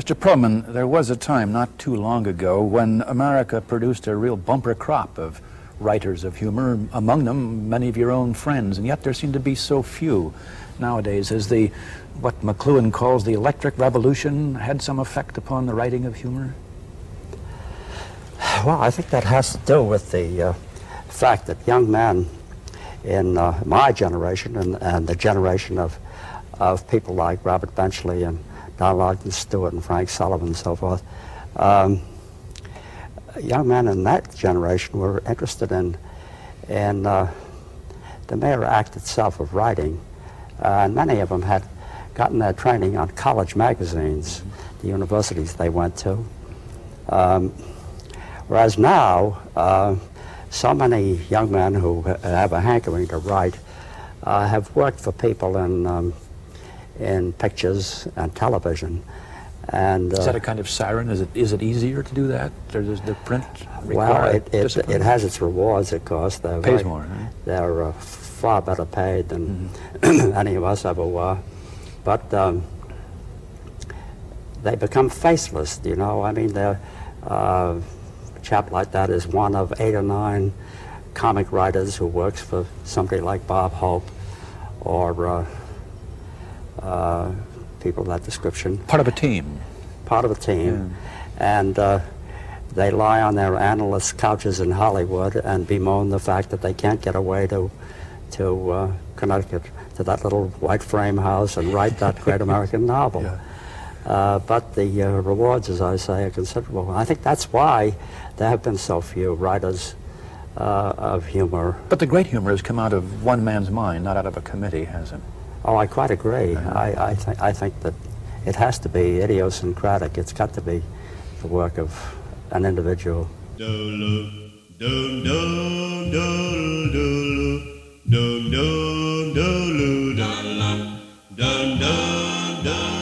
Mr. Perelman, there was a time not too long ago when America produced a real bumper crop of writers of humor, among them many of your own friends, and yet there seem to be so few nowadays. Has the, what McLuhan calls the electric revolution, had some effect upon the writing of humor? Well, I think that has to do with the uh, fact that young men in uh, my generation and, and the generation of, of people like Robert Benchley and Donald Ogden Stewart and Frank Sullivan and so forth, um, young men in that generation were interested in, in uh, the mere act itself of writing. Uh, and many of them had gotten their training on college magazines, the universities they went to. Um, whereas now, uh, so many young men who have a hankering to write uh, have worked for people in, um, in pictures and television. And, is that a uh, kind of siren? Is it is it easier to do that? Or does the print Well, it, it, it, has its rewards, of course. They're Pays more, They're uh, far better paid than mm-hmm. any of us ever were. But um, they become faceless, you know. I mean, they're, uh, a chap like that is one of eight or nine comic writers who works for somebody like Bob Hope or uh, people of that description. Part of a team. Part of a team. Yeah. And uh, they lie on their analyst couches in Hollywood and bemoan the fact that they can't get away to, to uh, Connecticut, to that little white frame house and write that great American novel. Yeah. Uh, but the uh, rewards, as I say, are considerable. I think that's why there have been so few writers uh, of humor. But the great humor has come out of one man's mind, not out of a committee, hasn't it? Oh, I quite agree. Uh-huh. I, I, th- I think that it has to be idiosyncratic. It's got to be the work of an individual. dun dun dun dun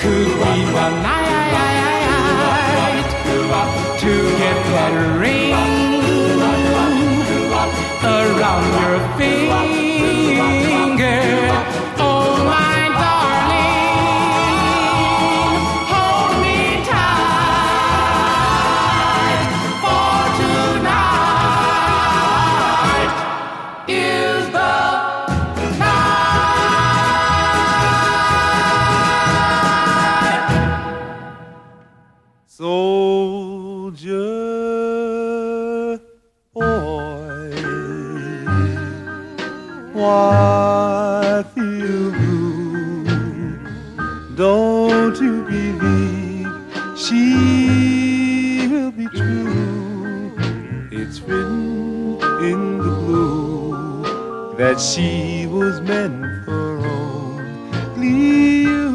Could be one night to get that ring around your finger. For only you.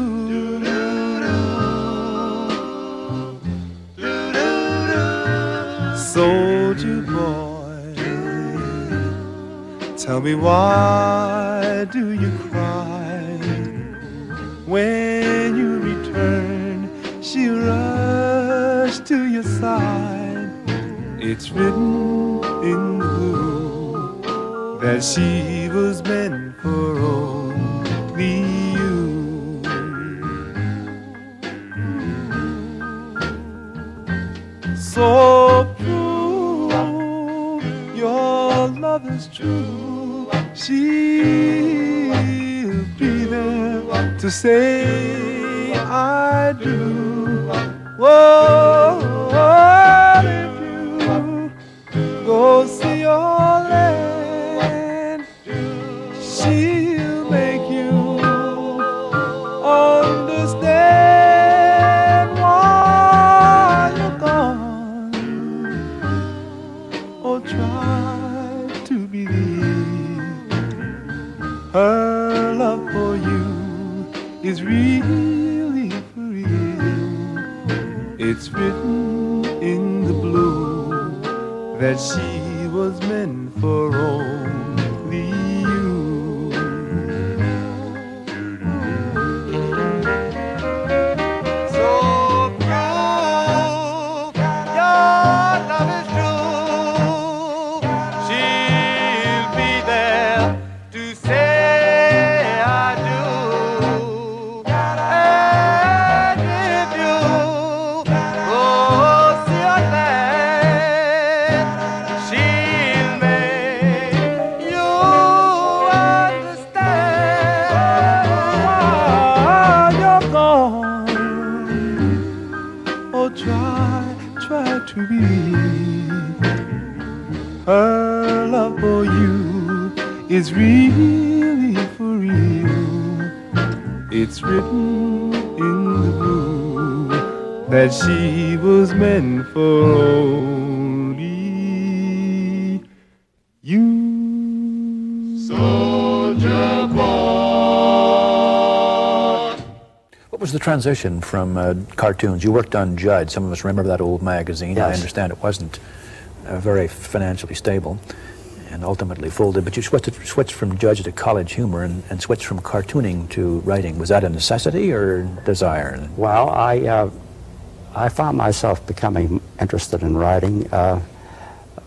Soldier boy, tell me why do you cry when you return? She rushed to your side. It's written in the blue that she to say to believe her love for you is really for real. It's written in the blue that she was meant for transition from uh, cartoons? You worked on Judge. Some of us remember that old magazine. I understand it wasn't uh, very financially stable and ultimately folded. But you switched, switched from Judge to College Humor and, and switched from cartooning to writing. Was that a necessity or desire? Well, I, uh, I found myself becoming interested in writing uh,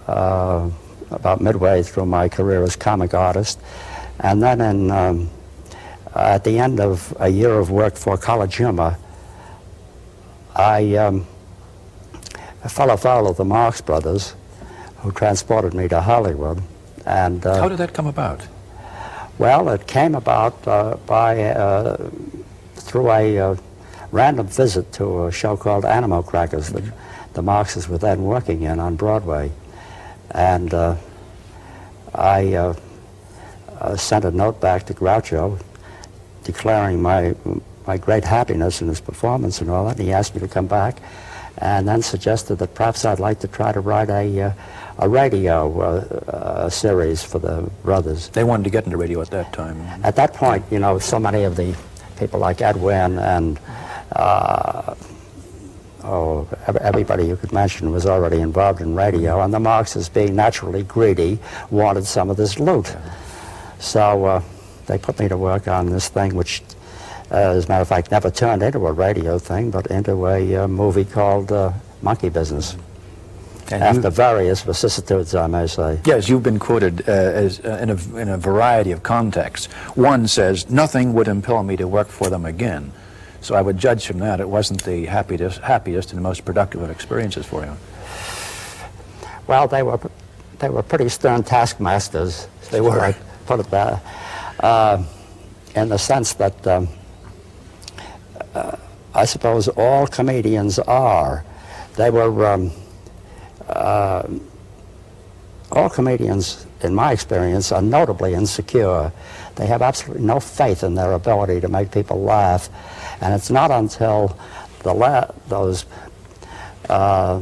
uh, about midway through my career as comic artist. And then in, um, at the end of a year of work for College Humor, I, um, I fell afoul of the Marx Brothers, who transported me to Hollywood. And uh, How did that come about? well, it came about uh, by uh, through a uh, random visit to a show called Animal Crackers that the Marxes were then working in on Broadway, and uh, I uh, uh, sent a note back to Groucho declaring my my great happiness in his performance and all that. And he asked me to come back, and then suggested that perhaps I'd like to try to write a uh, a radio uh, uh, series for the brothers. They wanted to get into radio at that time. At that point, you know, so many of the people like Ed Wynn and uh, oh, everybody you could mention was already involved in radio, and the Marxists, being naturally greedy, wanted some of this loot. So uh, they put me to work on this thing, which, uh, as a matter of fact, never turned into a radio thing, but into a uh, movie called uh, Monkey Business. And After you- various vicissitudes, I may say. Yes, you've been quoted uh, as, uh, in, a, in a variety of contexts. One says, nothing would impel me to work for them again. So I would judge from that it wasn't the happiest, happiest and most productive of experiences for you. Well, they were they were pretty stern taskmasters. They were. I put it that, uh, in the sense that um, uh, I suppose all comedians are, they were um, uh, all comedians, in my experience, are notably insecure. They have absolutely no faith in their ability to make people laugh, and it's not until the la- those. Uh,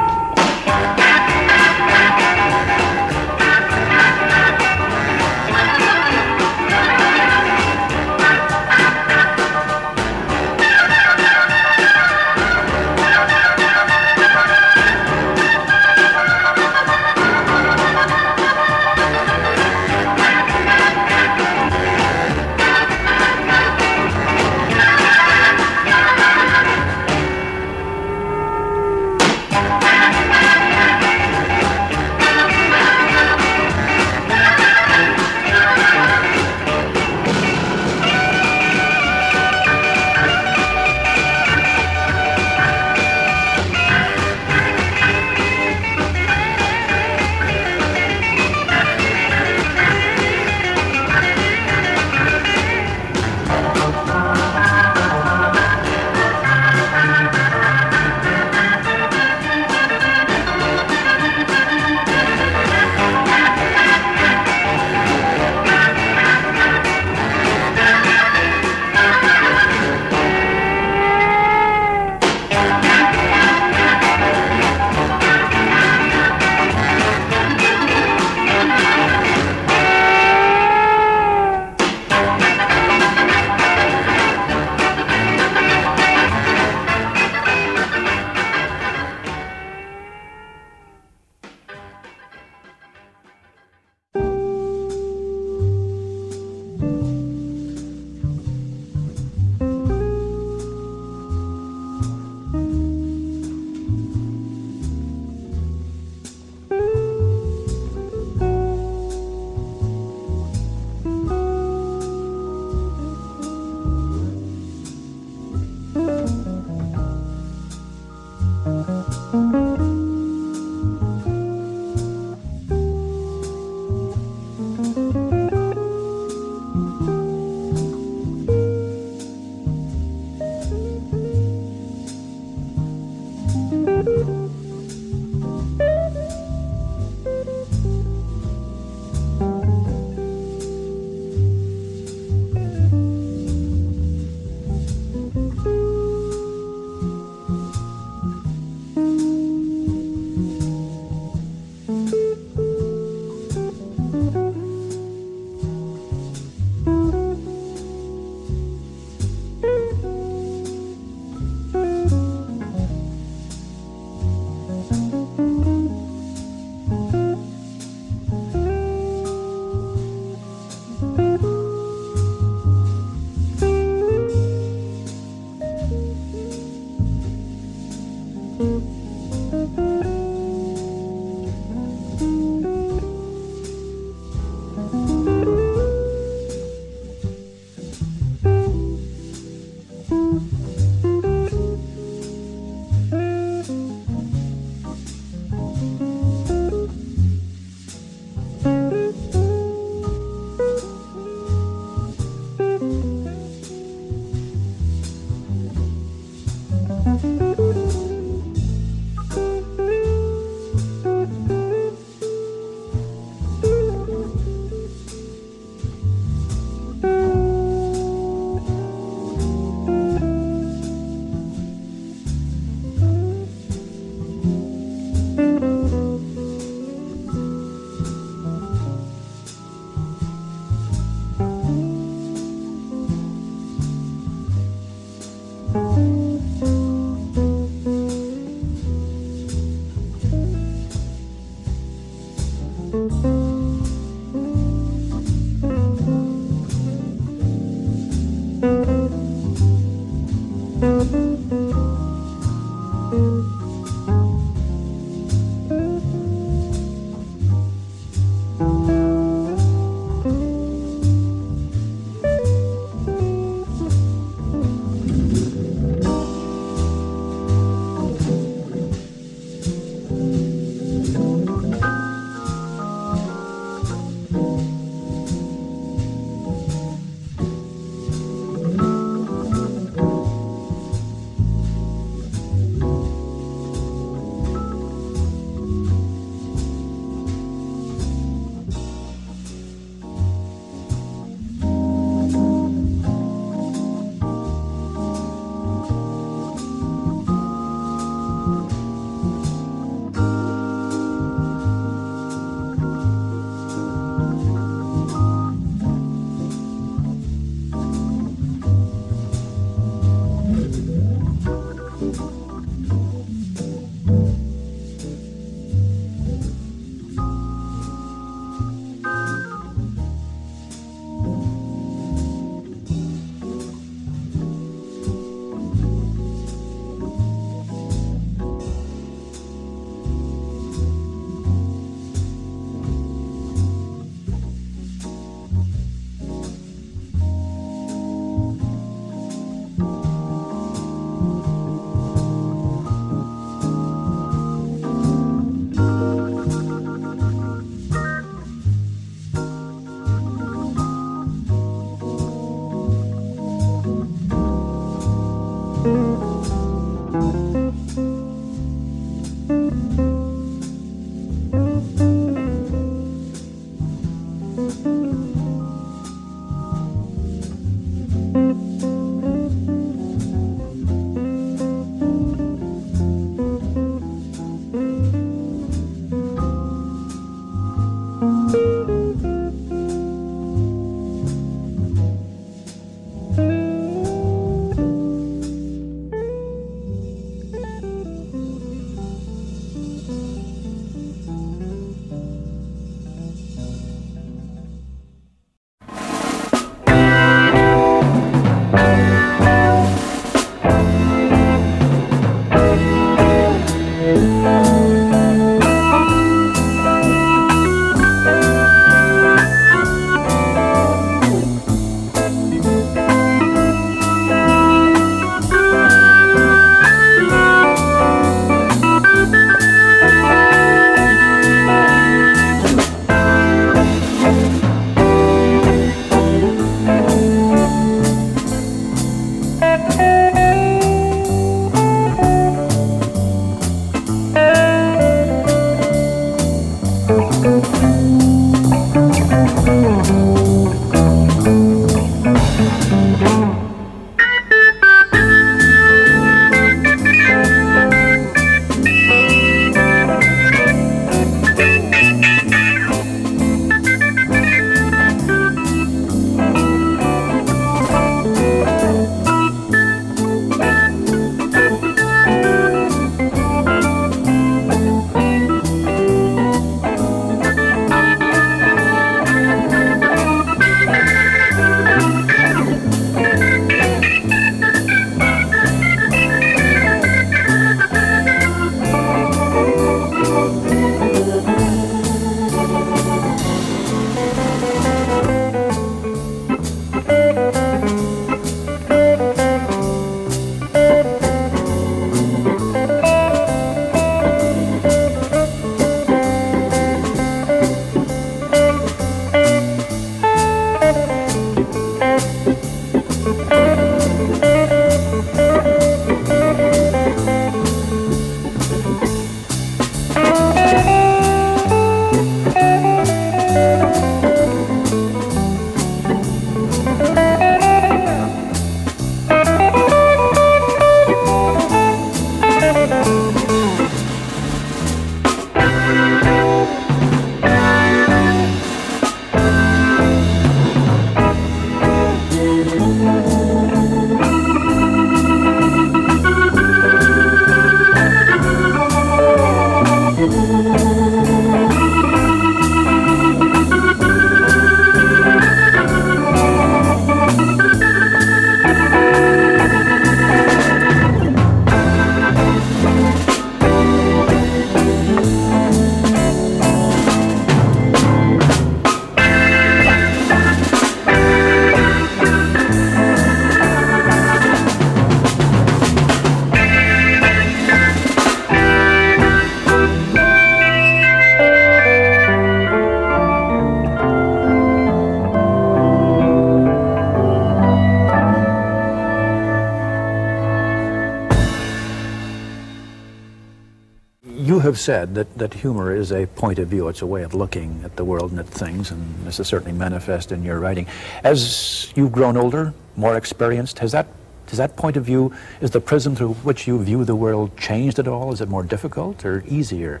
have said that, that humor is a point of view. It's a way of looking at the world and at things, and this is certainly manifest in your writing. As you've grown older, more experienced, has that, has that point of view, is the prism through which you view the world changed at all? Is it more difficult or easier?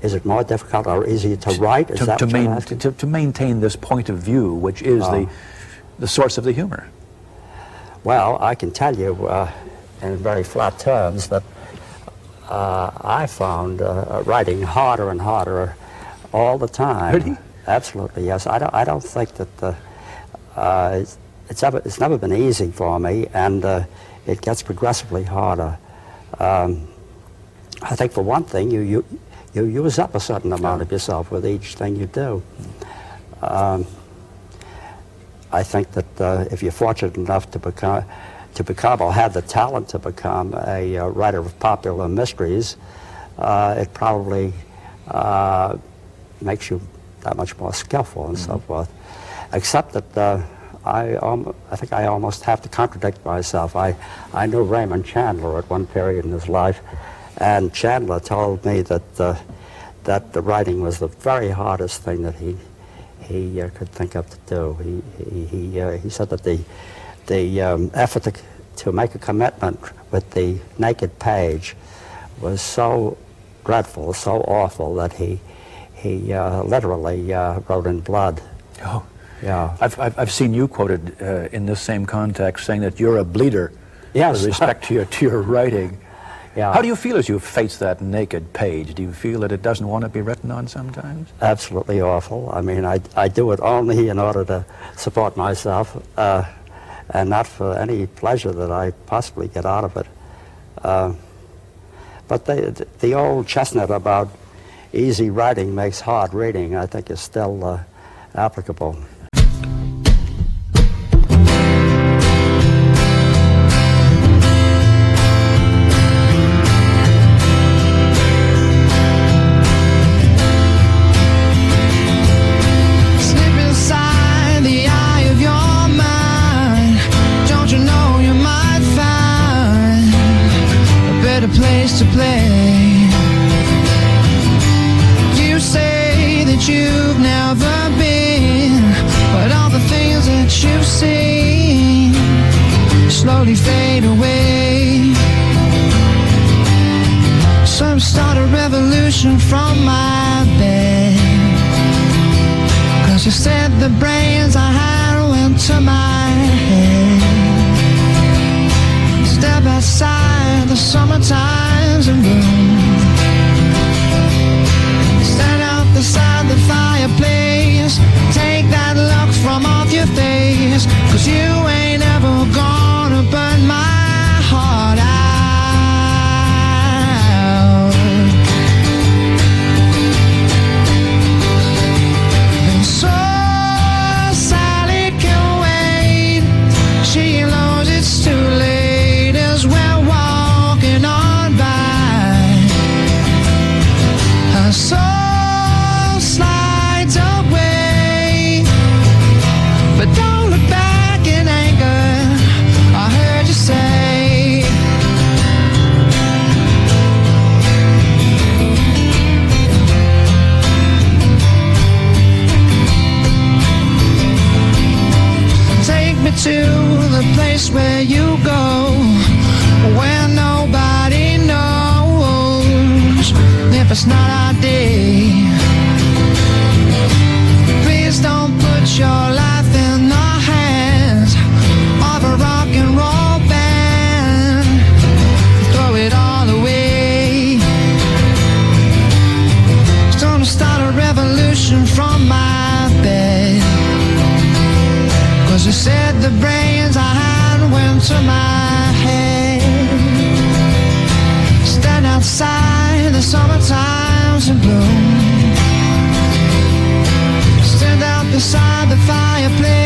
Is it more difficult or easier to write? Is to, that to, main, to, to maintain this point of view, which is the, Oh. the source of the humor. Well, I can tell you uh, in very flat terms that uh, I found uh, writing harder and harder all the time. Really? Absolutely, yes. I don't, I don't think that the, uh, it's, it's, ever, it's never been easy for me, and uh, it gets progressively harder. Um, I think for one thing, you, you, you use up a certain amount of yourself with each thing you do. Um, I think that uh, if you're fortunate enough to become, to become or have the talent to become a uh, writer of popular mysteries, uh, it probably uh, makes you that much more skillful and so forth. Except that uh, I, um, I think I almost have to contradict myself. I, I knew Raymond Chandler at one period in his life, and Chandler told me that, uh, that the writing was the very hardest thing that he, he uh, could think of to do. He, he, he, uh, he said that the, the um, effort to, to make a commitment with the naked page was so dreadful, so awful that he, he uh, literally uh, wrote in blood. Oh. Yeah. I've, I've, I've seen you quoted uh, in this same context saying that you're a bleeder Yes. with respect to your, to your writing. Yeah. How do you feel as you face that naked page? Do you feel that it doesn't want to be written on sometimes? absolutely awful. I mean, I, I do it only in order to support myself uh, and not for any pleasure that I possibly get out of it. Uh, but the, the old chestnut about easy writing makes hard reading, I think, is still uh, applicable. The place where you go, where nobody knows if it's not our day. Beside the fireplace.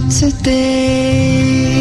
Today.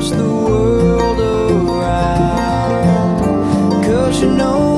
Search the world around. Cause you know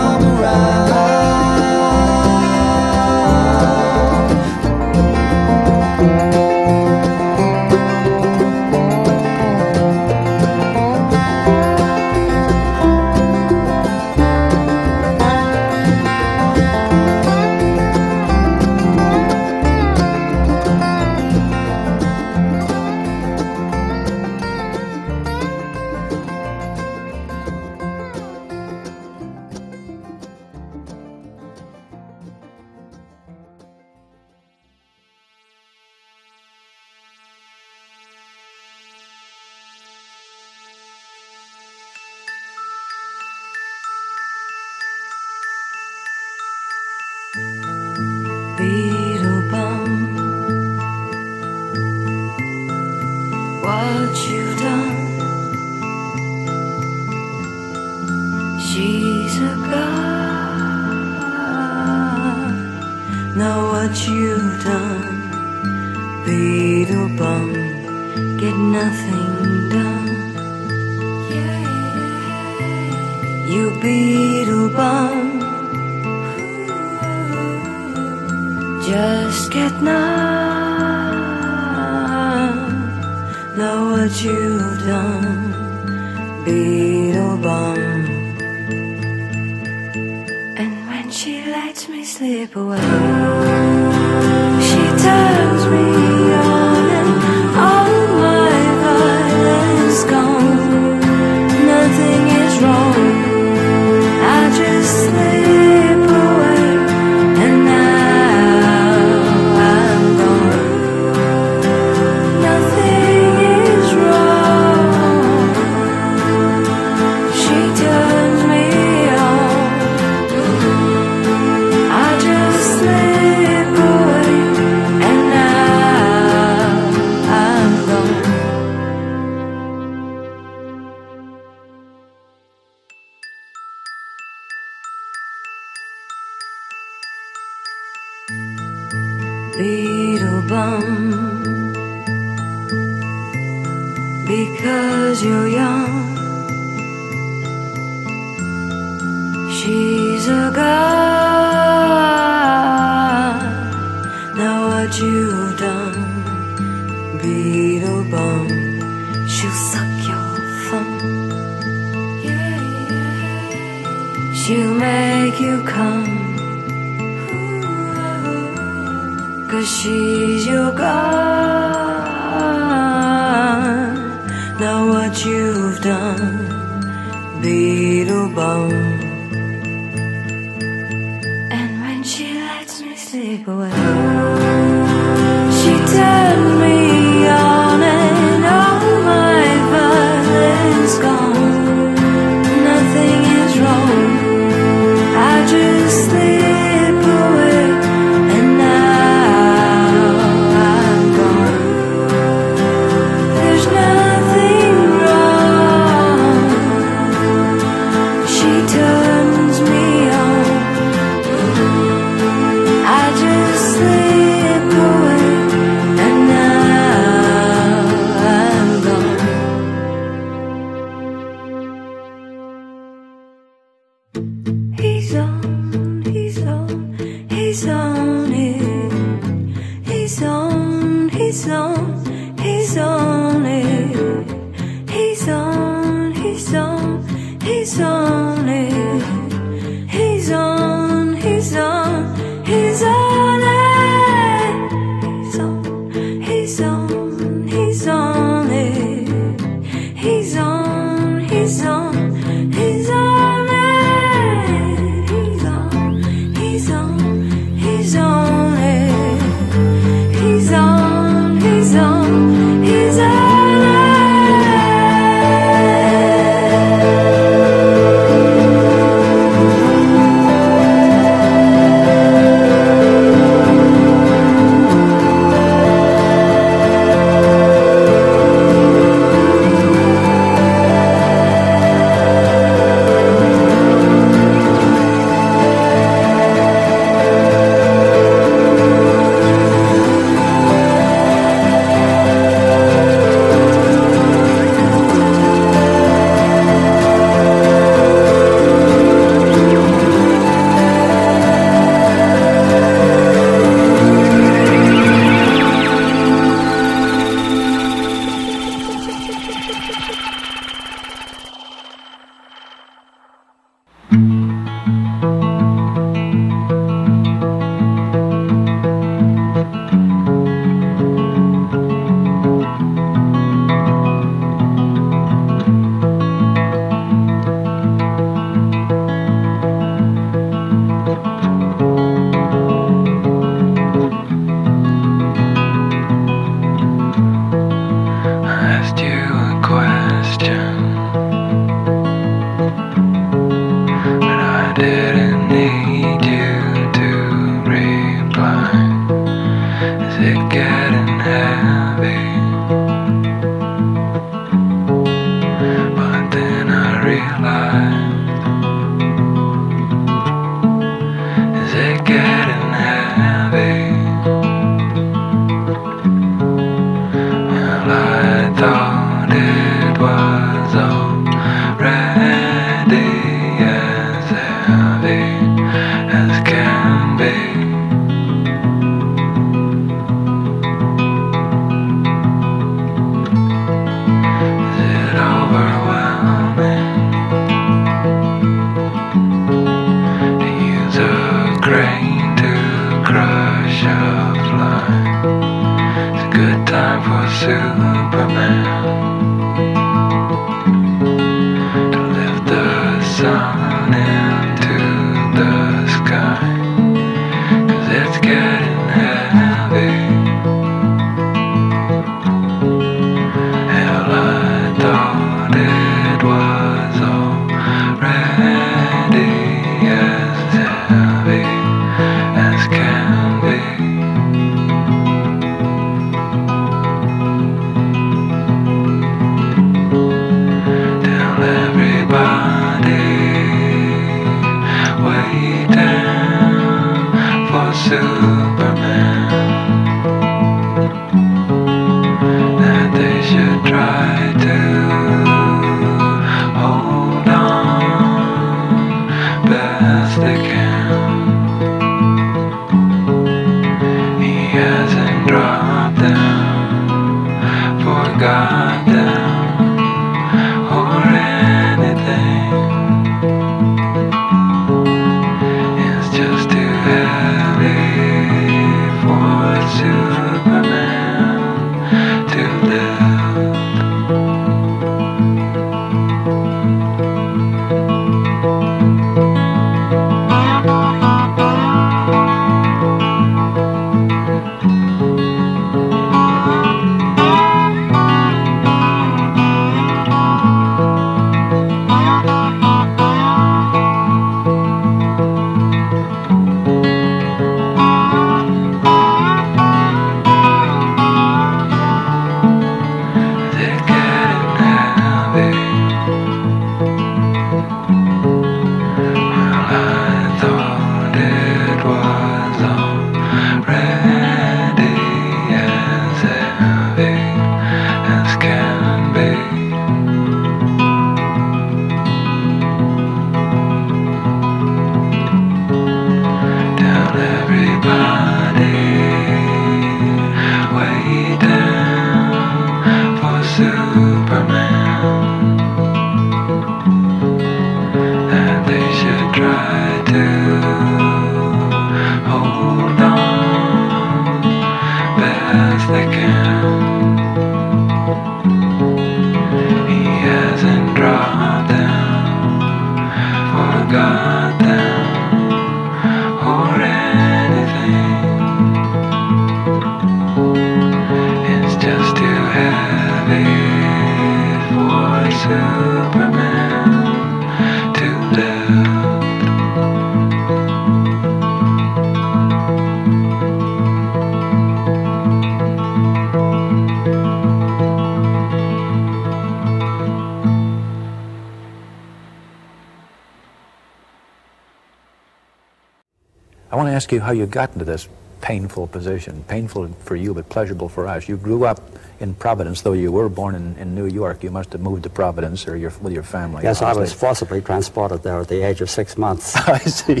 how you got into this painful position. Painful for you, but pleasurable for us. You grew up in Providence, though you were born in, in New York. You must have moved to Providence or your, with your family. Yes, I was forcibly transported there at the age of six months. I see.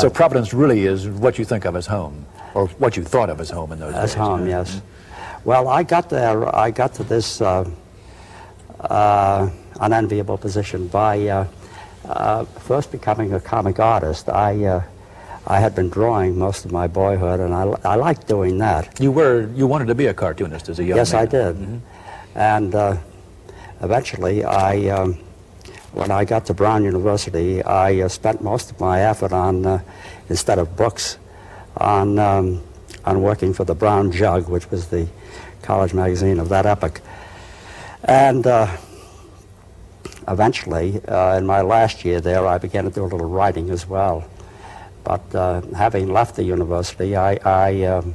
so Providence really is what you think of as home, or what you thought of as home in those As days. As home, yes. Well, I got there, I got to this uh, uh, unenviable position by uh, uh, first becoming a comic artist. I, uh, I had been drawing most of my boyhood, and I, I liked doing that. You were you wanted to be a cartoonist as a young yes, man. I did. And uh, eventually, I, um, when I got to Brown University, I uh, spent most of my effort on, uh, instead of books, on, um, on working for the Brown Jug, which was the college magazine of that epoch. And uh, eventually, uh, in my last year there, I began to do a little writing as well. But uh, having left the university, I, I um,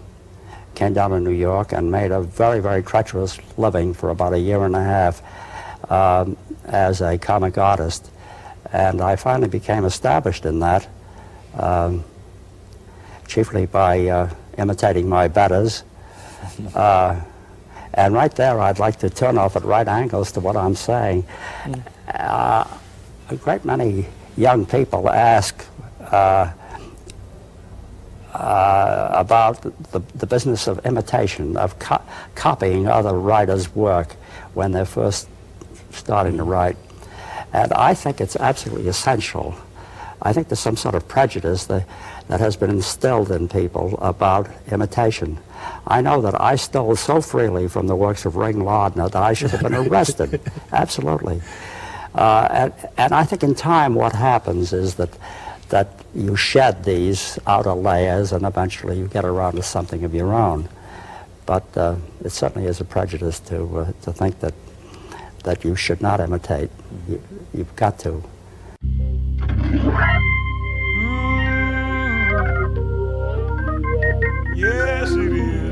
came down to New York and made a very, very treacherous living for about a year and a half um, as a comic artist. And I finally became established in that, um, chiefly by uh, imitating my betters. Uh, and right there, I'd like to turn off at right angles to what I'm saying. Uh, a great many young people ask uh, uh, about the, the business of imitation, of co- copying other writers' work when they're first starting to write. And I think it's absolutely essential. I think there's some sort of prejudice that, that has been instilled in people about imitation. I know that I stole so freely from the works of Ring Lardner that I should have been arrested. Absolutely. Uh, and, and I think in time what happens is that, that you shed these outer layers and eventually you get around to something of your own. But uh, it certainly is a prejudice to, uh, to think that, that you should not imitate. You, you've got to. Yes, it is.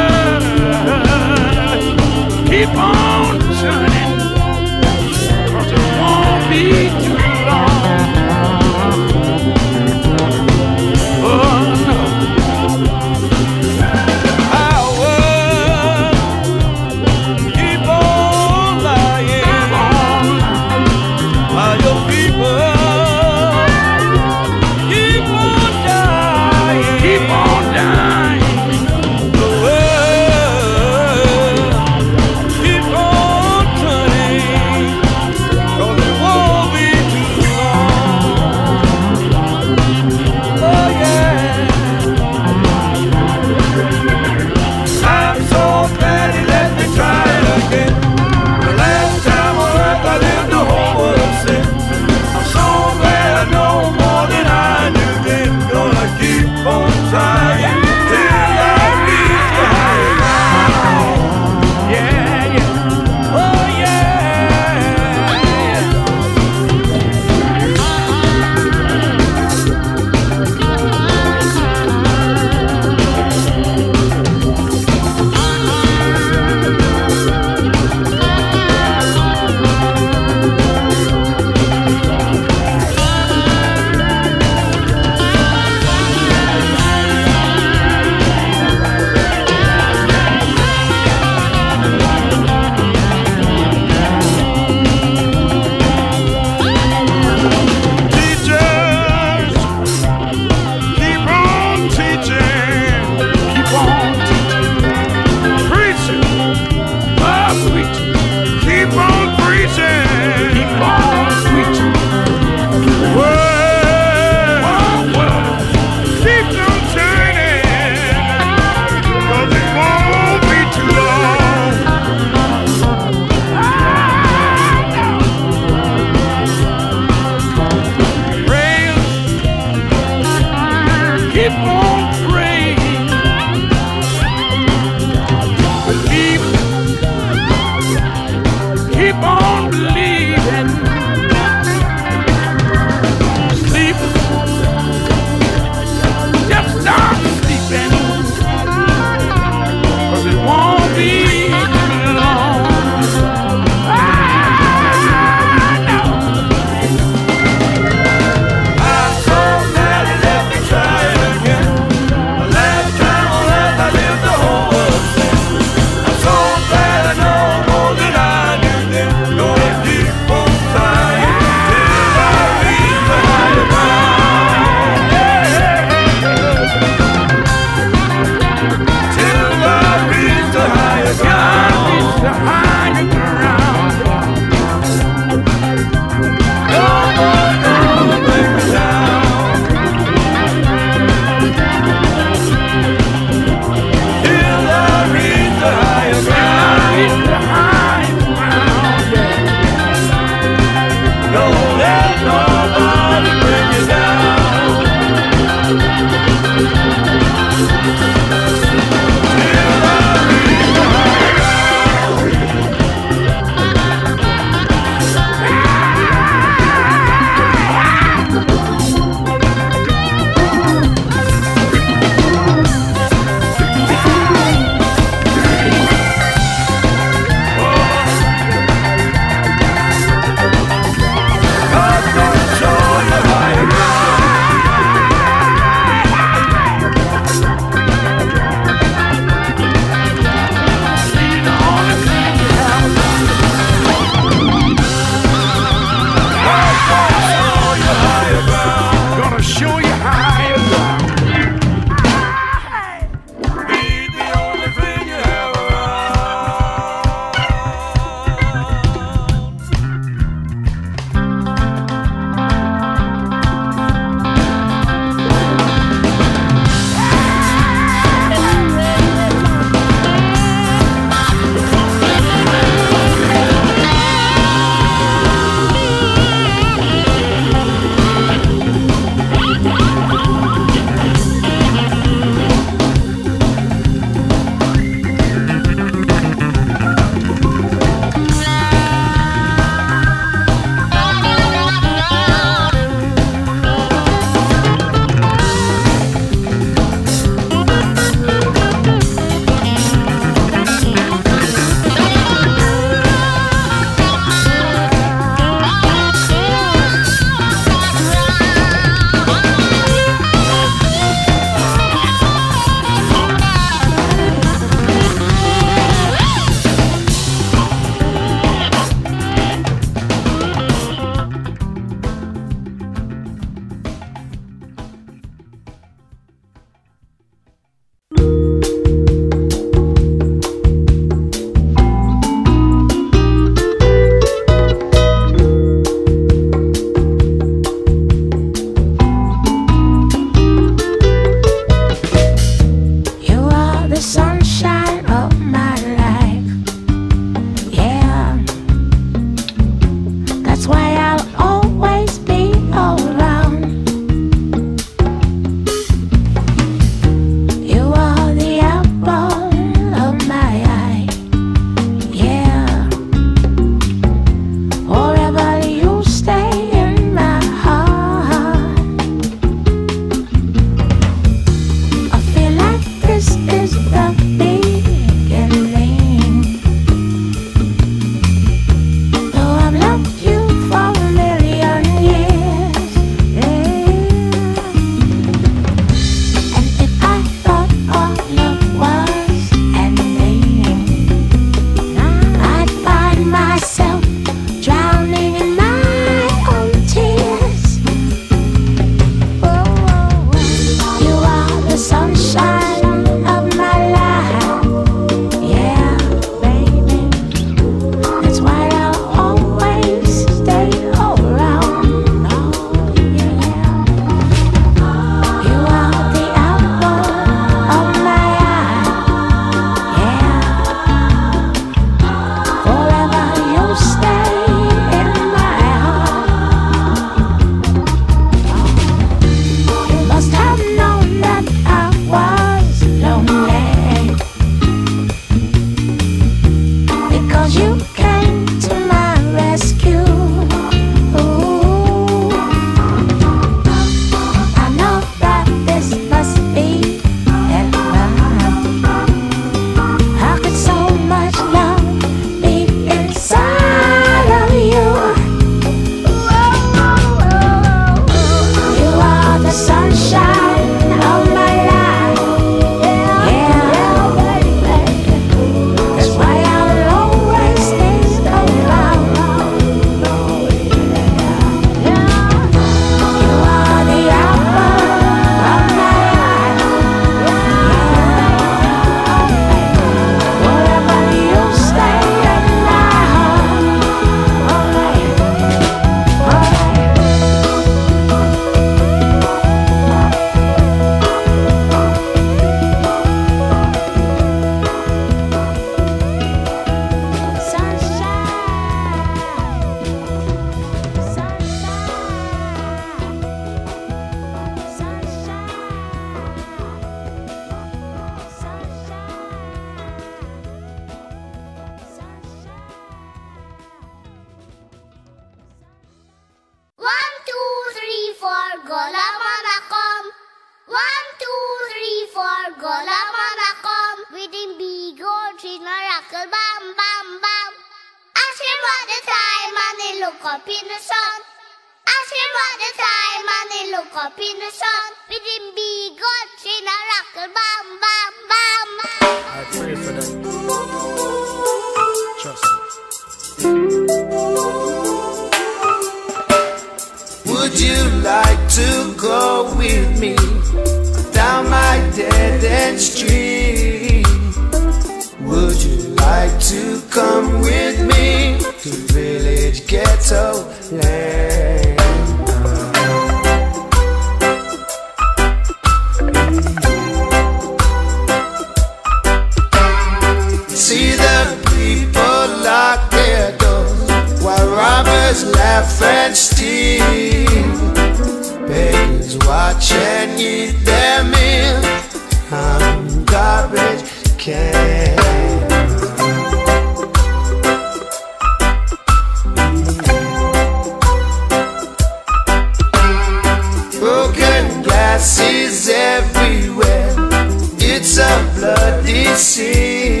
Bloody scene.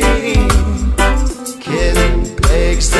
Killing plagues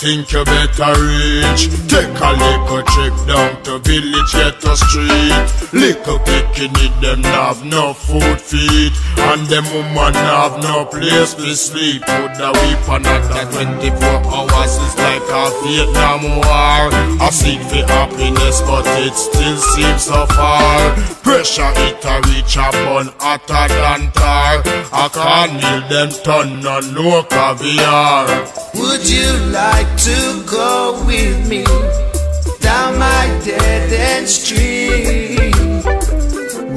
think you better reach. Take a little trip down to village ghetto street. Little picking them have no food feed, and them woman have no place to sleep. Put the weapon at that 24 hours is like a Vietnam war. I seek for happiness, but it still seems so far. Pressure it a reach a bun hotter than tar. I can't kneel them turn on no caviar. Would you like to go with me down my dead end street?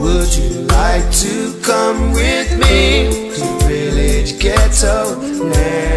Would you like to come with me to village ghetto land?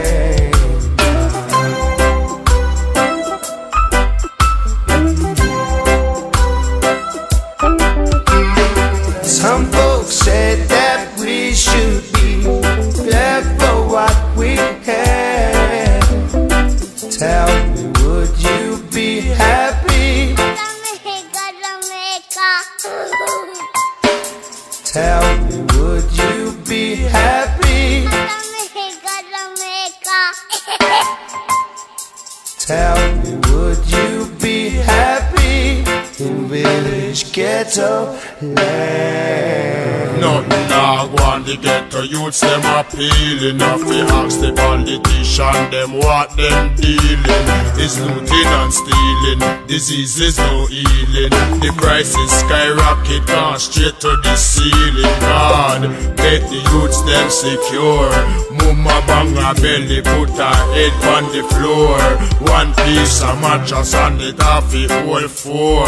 Tell me, would you be happy in village ghetto. Land? Nothing I want to get to youths them appealing. Off the ask the politician them what them dealing. Is looting and stealing Disease is no healing. The prices skyrocket gone straight to the ceiling. God make the youths them secure. Mama bang a belly put her head on the floor. One piece of mattress and it off the whole four.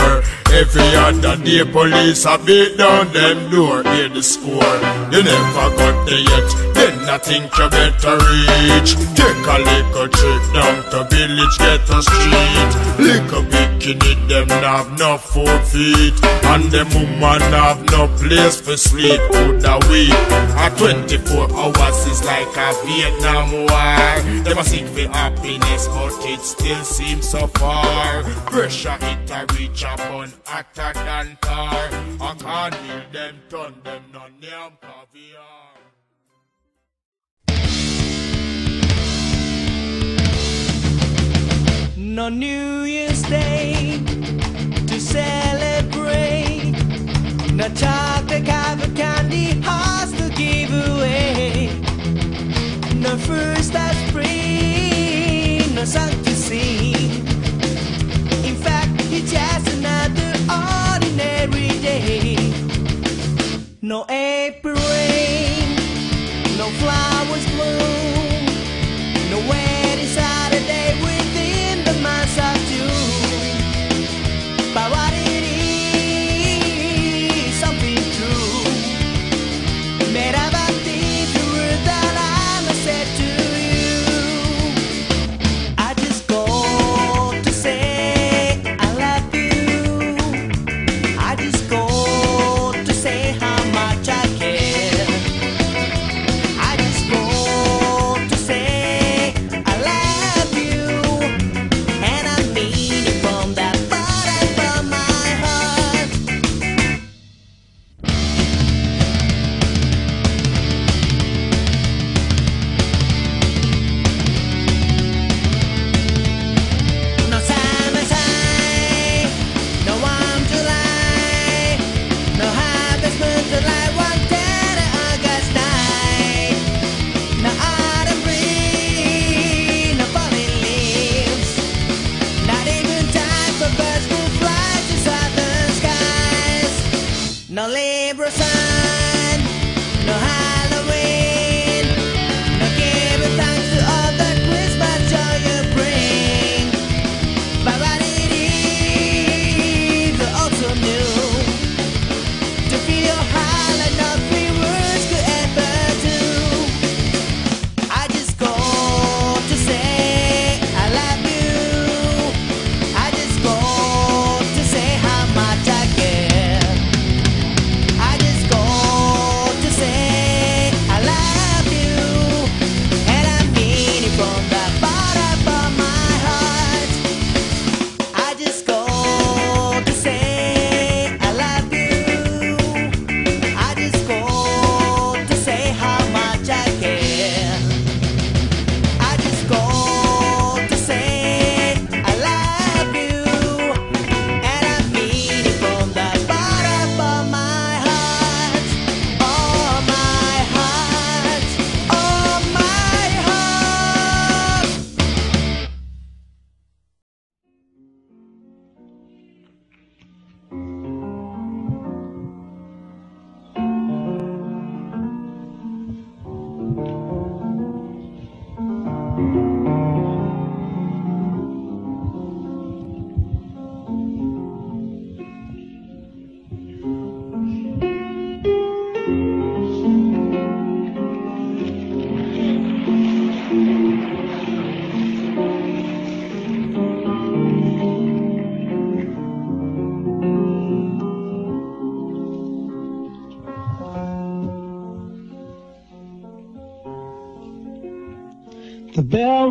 Every other day police a beat down them door Hear the score You never got there yet. Then I think you better reach. Take a little trip down to village get a street. Little bikini them have no four feet. And them woman have no place for sleep. Could a week A 24 hours is like a Vietnam war. Them a seek for happiness but it still seems so far. Pressure it a reach upon hotter than star. I can't hear them, turn them, none damn caviar. No New Year's Day to celebrate. No chocolate, cover candy, hearts to give away. No first that's free, no song to sing. In fact, it's just another all ordinary. No April rain, no flowers bloom, no wedding Saturday.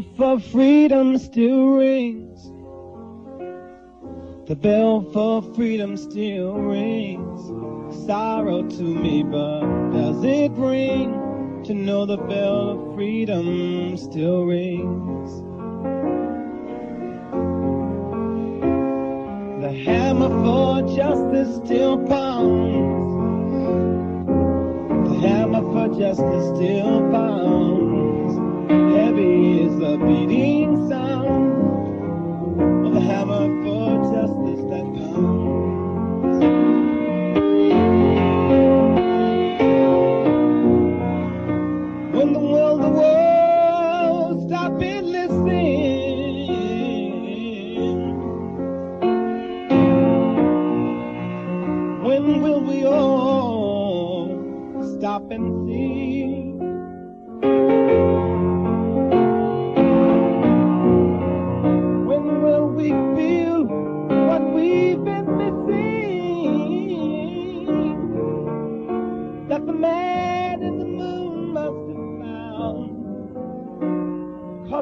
bell for freedom still rings. The bell for freedom still rings. Sorrow to me, but does it ring to know the bell of freedom still rings? The hammer for justice still pounds. The hammer for justice still pounds a beating sound.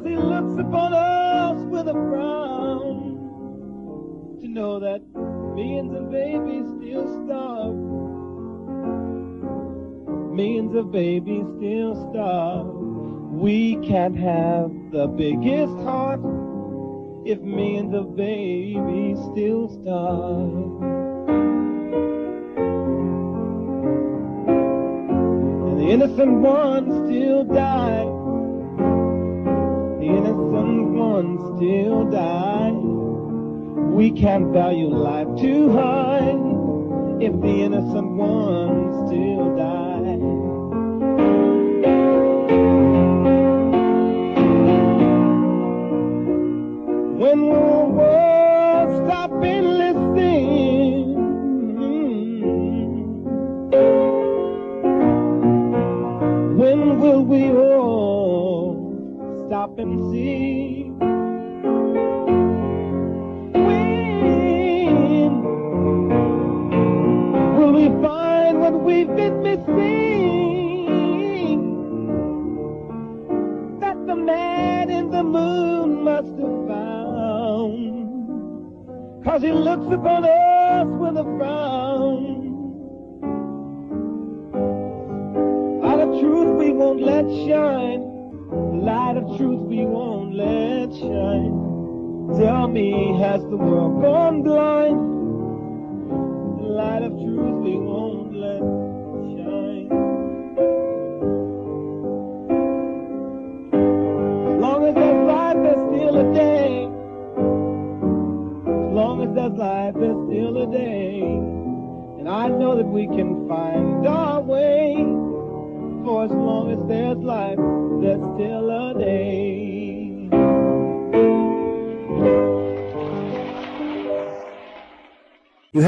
he looks upon us with a frown. To know that millions of babies still starve. Millions of babies still starve. We can't have the biggest heart if millions of babies still starve. And the innocent ones still die innocent ones still die. We can't value life too high if the innocent ones still die.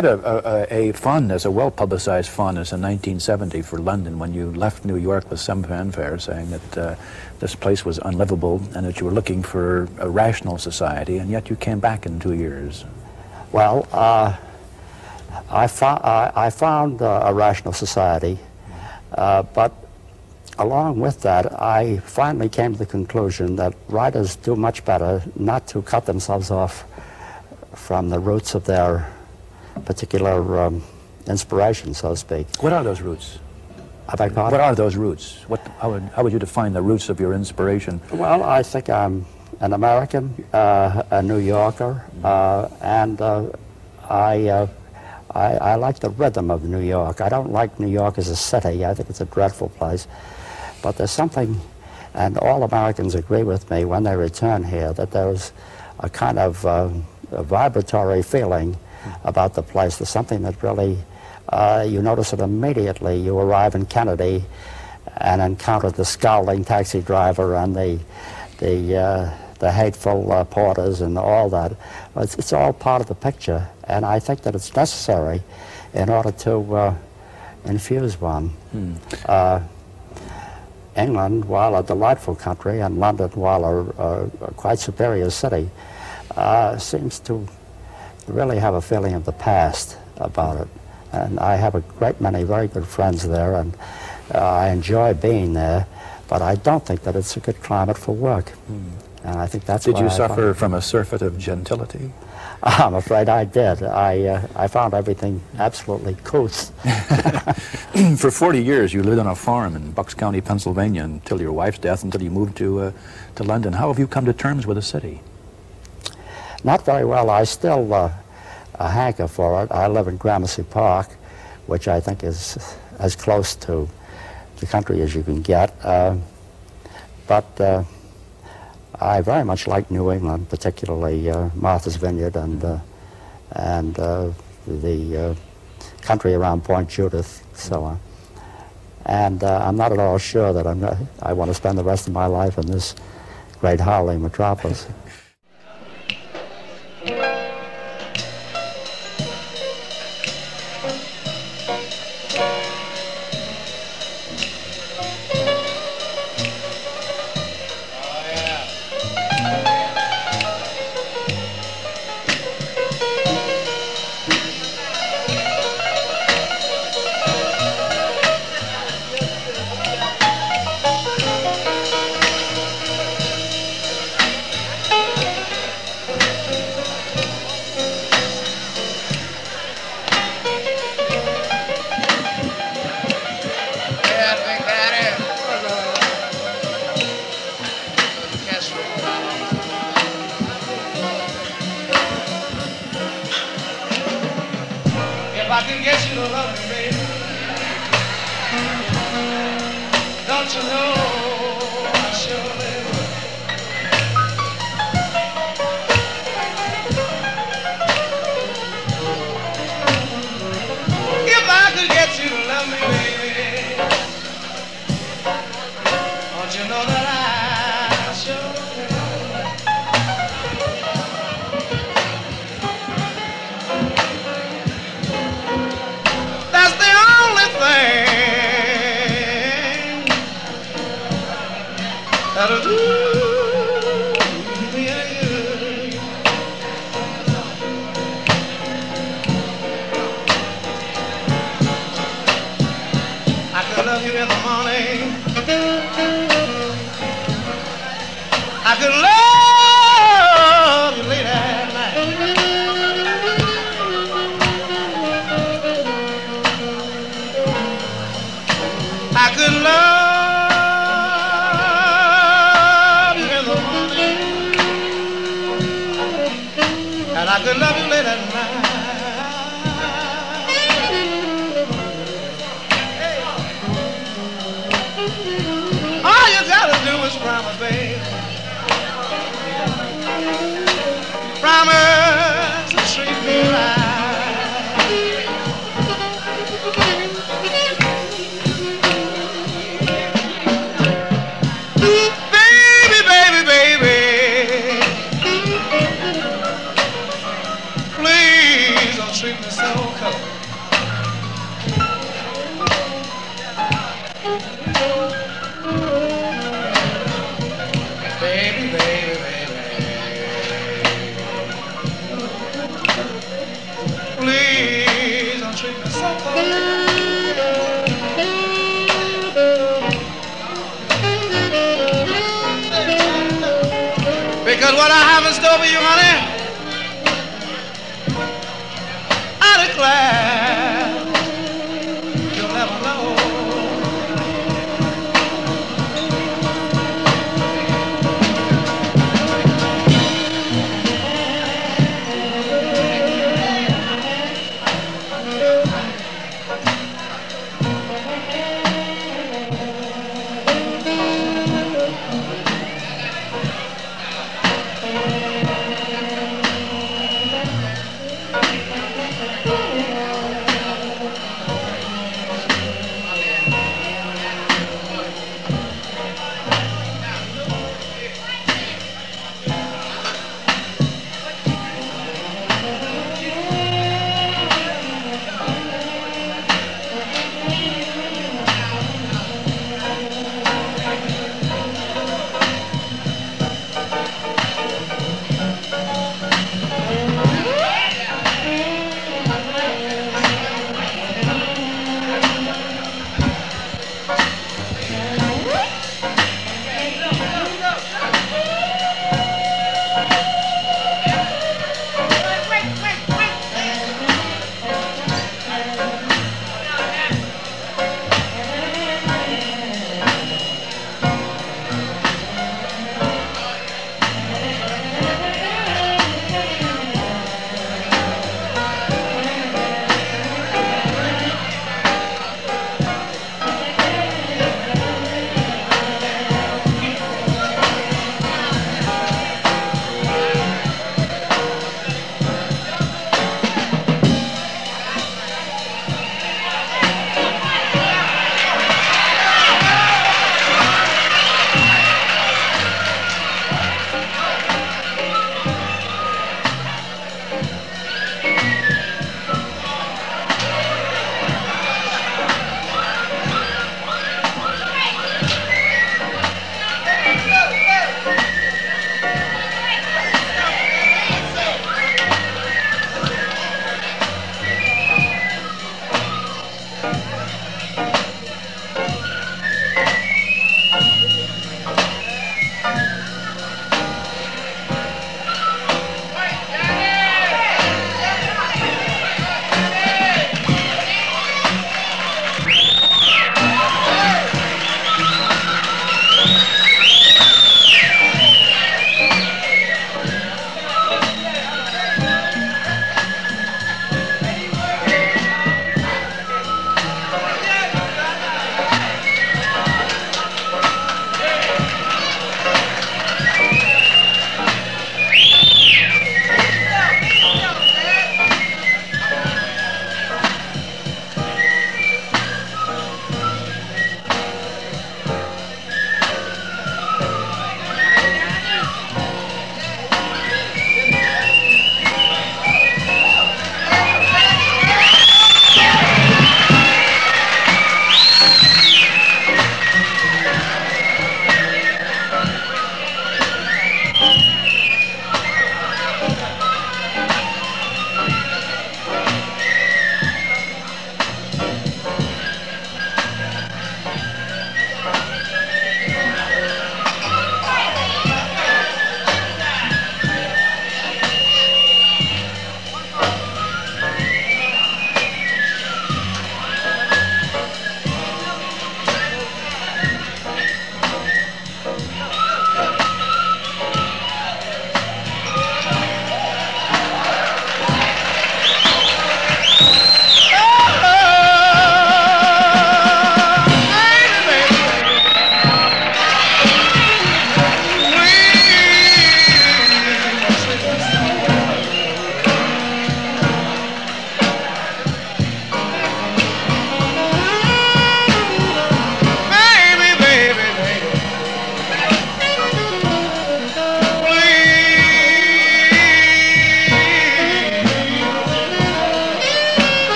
Had a, a, a fondness, a well publicized fondness in 1970 for London when you left New York with some fanfare saying that uh, this place was unlivable and that you were looking for a rational society, and yet you came back in two years. Well, uh, I, fo- I, I found uh, a rational society, uh, but along with that, I finally came to the conclusion that writers do much better not to cut themselves off from the roots of their particular um, inspiration, so to speak. What are those roots? I beg pardon? What are those roots? What, how, would, how would you define the roots of your inspiration? Well, I think I'm an American, uh, a New Yorker, uh, and uh, I, uh, I, I like the rhythm of New York. I don't like New York as a city. I think it's a dreadful place. But there's something, and all Americans agree with me when they return here, that there's a kind of uh, a vibratory feeling about the place. There's something that really, uh, you notice it immediately. You arrive in Kennedy and encounter the scowling taxi driver and the, the, uh, the hateful uh, porters and all that. It's, it's all part of the picture, and I think that it's necessary in order to uh, infuse one. Uh, England, while a delightful country, and London, while a, a, a quite superior city, uh, seems to really have a feeling of the past about it. And I have a great many very good friends there, and uh, I enjoy being there, but I don't think that it's a good climate for work. And I think that's Did you I suffer from a surfeit of gentility? I'm afraid I did. I, uh, I found everything absolutely couth. For 40 years, you lived on a farm in Bucks County, Pennsylvania, until your wife's death, until you moved to, uh, to London. How have you come to terms with the city? Not very well. I still uh, a hanker for it. I live in Gramercy Park, which I think is as close to the country as you can get. Uh, but uh, I very much like New England, particularly uh, Martha's Vineyard and uh, and uh, the uh, country around Point Judith, so on. And I'm not at all sure that I'm. Not, I want to spend the rest of my life in this great howling metropolis.